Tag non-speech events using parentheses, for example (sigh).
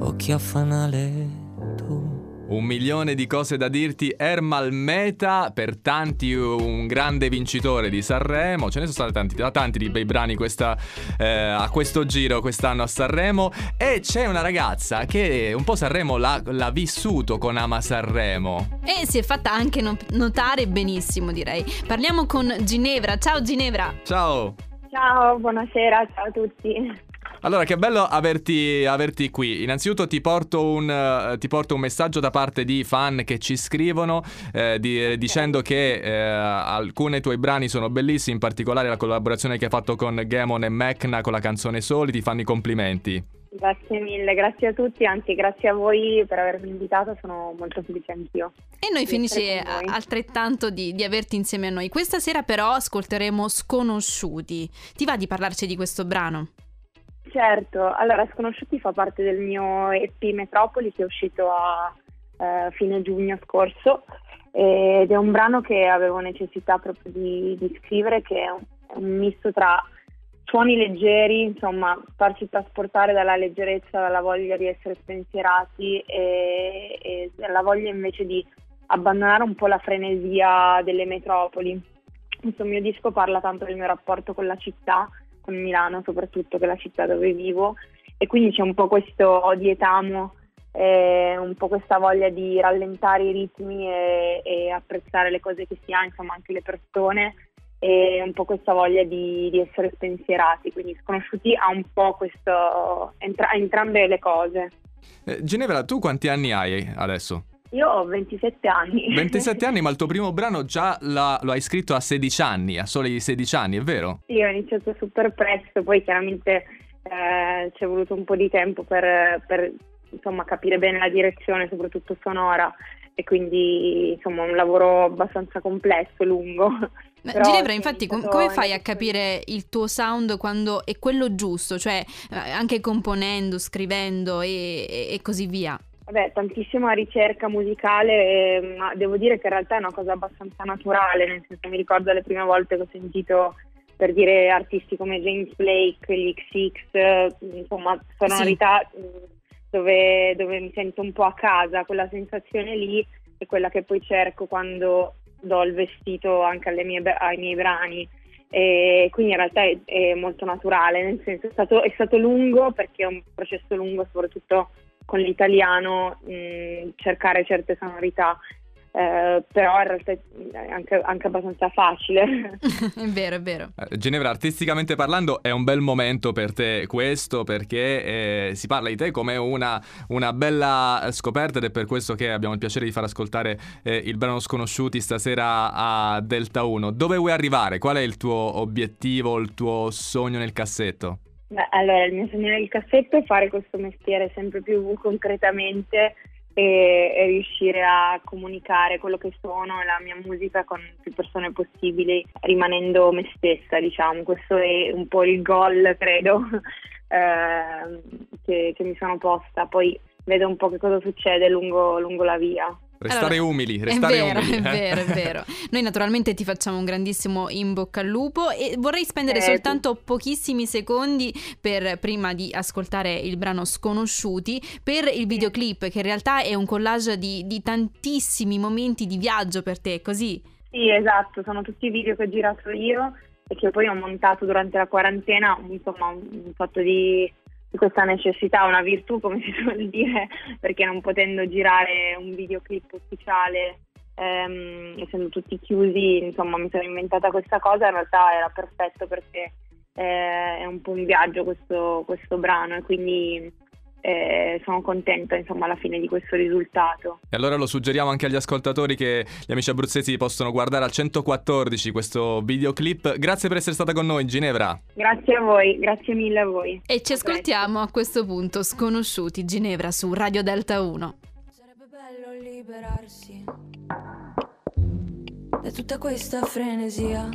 occhi a fanale tu. Un milione di cose da dirti, Ermal Meta, per tanti un grande vincitore di Sanremo, ce ne sono stati tanti, tanti di bei brani questa, eh, a questo giro quest'anno a Sanremo e c'è una ragazza che un po' Sanremo l'ha, l'ha vissuto con Ama Sanremo. E si è fatta anche no- notare benissimo direi. Parliamo con Ginevra, ciao Ginevra! Ciao! Ciao, buonasera, ciao a tutti. Allora, che bello averti, averti qui. Innanzitutto ti porto, un, eh, ti porto, un, messaggio da parte di fan che ci scrivono eh, di, dicendo che eh, alcuni tuoi brani sono bellissimi, in particolare la collaborazione che hai fatto con Gamon e Mecna con la canzone Soli, ti fanno i complimenti. Grazie mille, grazie a tutti, anzi grazie a voi per avermi invitato, sono molto felice anch'io. E noi finisce altrettanto di, di, averti insieme a noi. Questa sera però ascolteremo Sconosciuti. Ti va di parlarci di questo brano? Certo, allora Sconosciuti fa parte del mio EP Metropoli che è uscito a eh, fine giugno scorso ed è un brano che avevo necessità proprio di, di scrivere che è un, è un, misto tra suoni leggeri, insomma farci trasportare dalla leggerezza, dalla voglia di essere spensierati e, e dalla voglia invece di abbandonare un po' la frenesia delle metropoli. Questo mio disco parla tanto del mio rapporto con la città con Milano soprattutto, che è la città dove vivo, e quindi c'è un po' questo odio eh, un po' questa voglia di rallentare i ritmi e, e, apprezzare le cose che si ha, insomma anche le persone, e un po' questa voglia di, di essere spensierati, quindi sconosciuti ha un po' questo, entra, entrambe le cose. Eh, Ginevra, tu quanti anni hai adesso? Io ho 27 anni. (laughs) 27 anni, ma il tuo primo brano già la, lo hai scritto a 16 anni, a soli 16 anni, è vero? Sì, ho iniziato super presto, poi chiaramente eh, ci è voluto un po' di tempo per, per insomma, capire bene la direzione, soprattutto sonora, e quindi insomma un lavoro abbastanza complesso, lungo. (laughs) Però Ginevra, infatti, com- come fai a capire il tuo sound quando è quello giusto, cioè eh, anche componendo, scrivendo e, e così via? Vabbè, tantissima ricerca musicale, eh, ma devo dire che in realtà è una cosa abbastanza naturale, nel senso mi ricordo le prime volte che ho sentito per dire artisti come James Blake, gli XX, insomma sonorità sì. dove, dove mi sento un po' a casa, quella sensazione lì è quella che poi cerco quando do il vestito anche mie, ai miei brani. E quindi in realtà è, è molto naturale, nel senso è stato, è stato lungo perché è un processo lungo soprattutto con l'italiano mh, cercare certe sonorità. Eh, però in realtà è anche, anche abbastanza facile. (laughs) è vero, è vero. Eh, Ginevra, artisticamente parlando, è un bel momento per te questo perché eh, si parla di te come una, una, bella scoperta ed è per questo che abbiamo il piacere di far ascoltare eh, il brano Sconosciuti stasera a Delta 1. Dove vuoi arrivare? Qual è il tuo obiettivo, il tuo sogno nel cassetto? Beh, allora, il mio sogno nel cassetto è fare questo mestiere sempre più concretamente e, e, riuscire a comunicare quello che sono e la mia musica con più persone possibili, rimanendo me stessa, diciamo. Questo è un po' il goal, credo, (laughs) eh, che, che mi sono posta. Poi vedo un po' che cosa succede lungo, lungo la via. Restare allora, umili, restare è vero, umili. È eh? vero, è vero. (laughs) Noi naturalmente ti facciamo un grandissimo in bocca al lupo e vorrei spendere eh, soltanto pochissimi secondi per, prima di ascoltare il brano Sconosciuti per il videoclip che in realtà è un collage di, di tantissimi momenti di viaggio per te, così? Sì, esatto, sono tutti i video che ho girato io e che poi ho montato durante la quarantena, insomma un fatto di questa necessità, una virtù come si (laughs) suol dire, perché non potendo girare un videoclip ufficiale, ehm, essendo tutti chiusi, insomma mi sono inventata questa cosa, in realtà era perfetto perché eh, è un po' un viaggio questo, questo brano e quindi eh, sono contenta insomma alla fine di questo risultato. E allora lo suggeriamo anche agli ascoltatori che gli amici abruzzesi possono guardare al 114 questo videoclip. Grazie per essere stata con noi Ginevra. Grazie a voi, grazie mille a voi. E ci ascoltiamo a questo punto Sconosciuti Ginevra su Radio Delta 1. Sarebbe bello liberarsi da tutta questa frenesia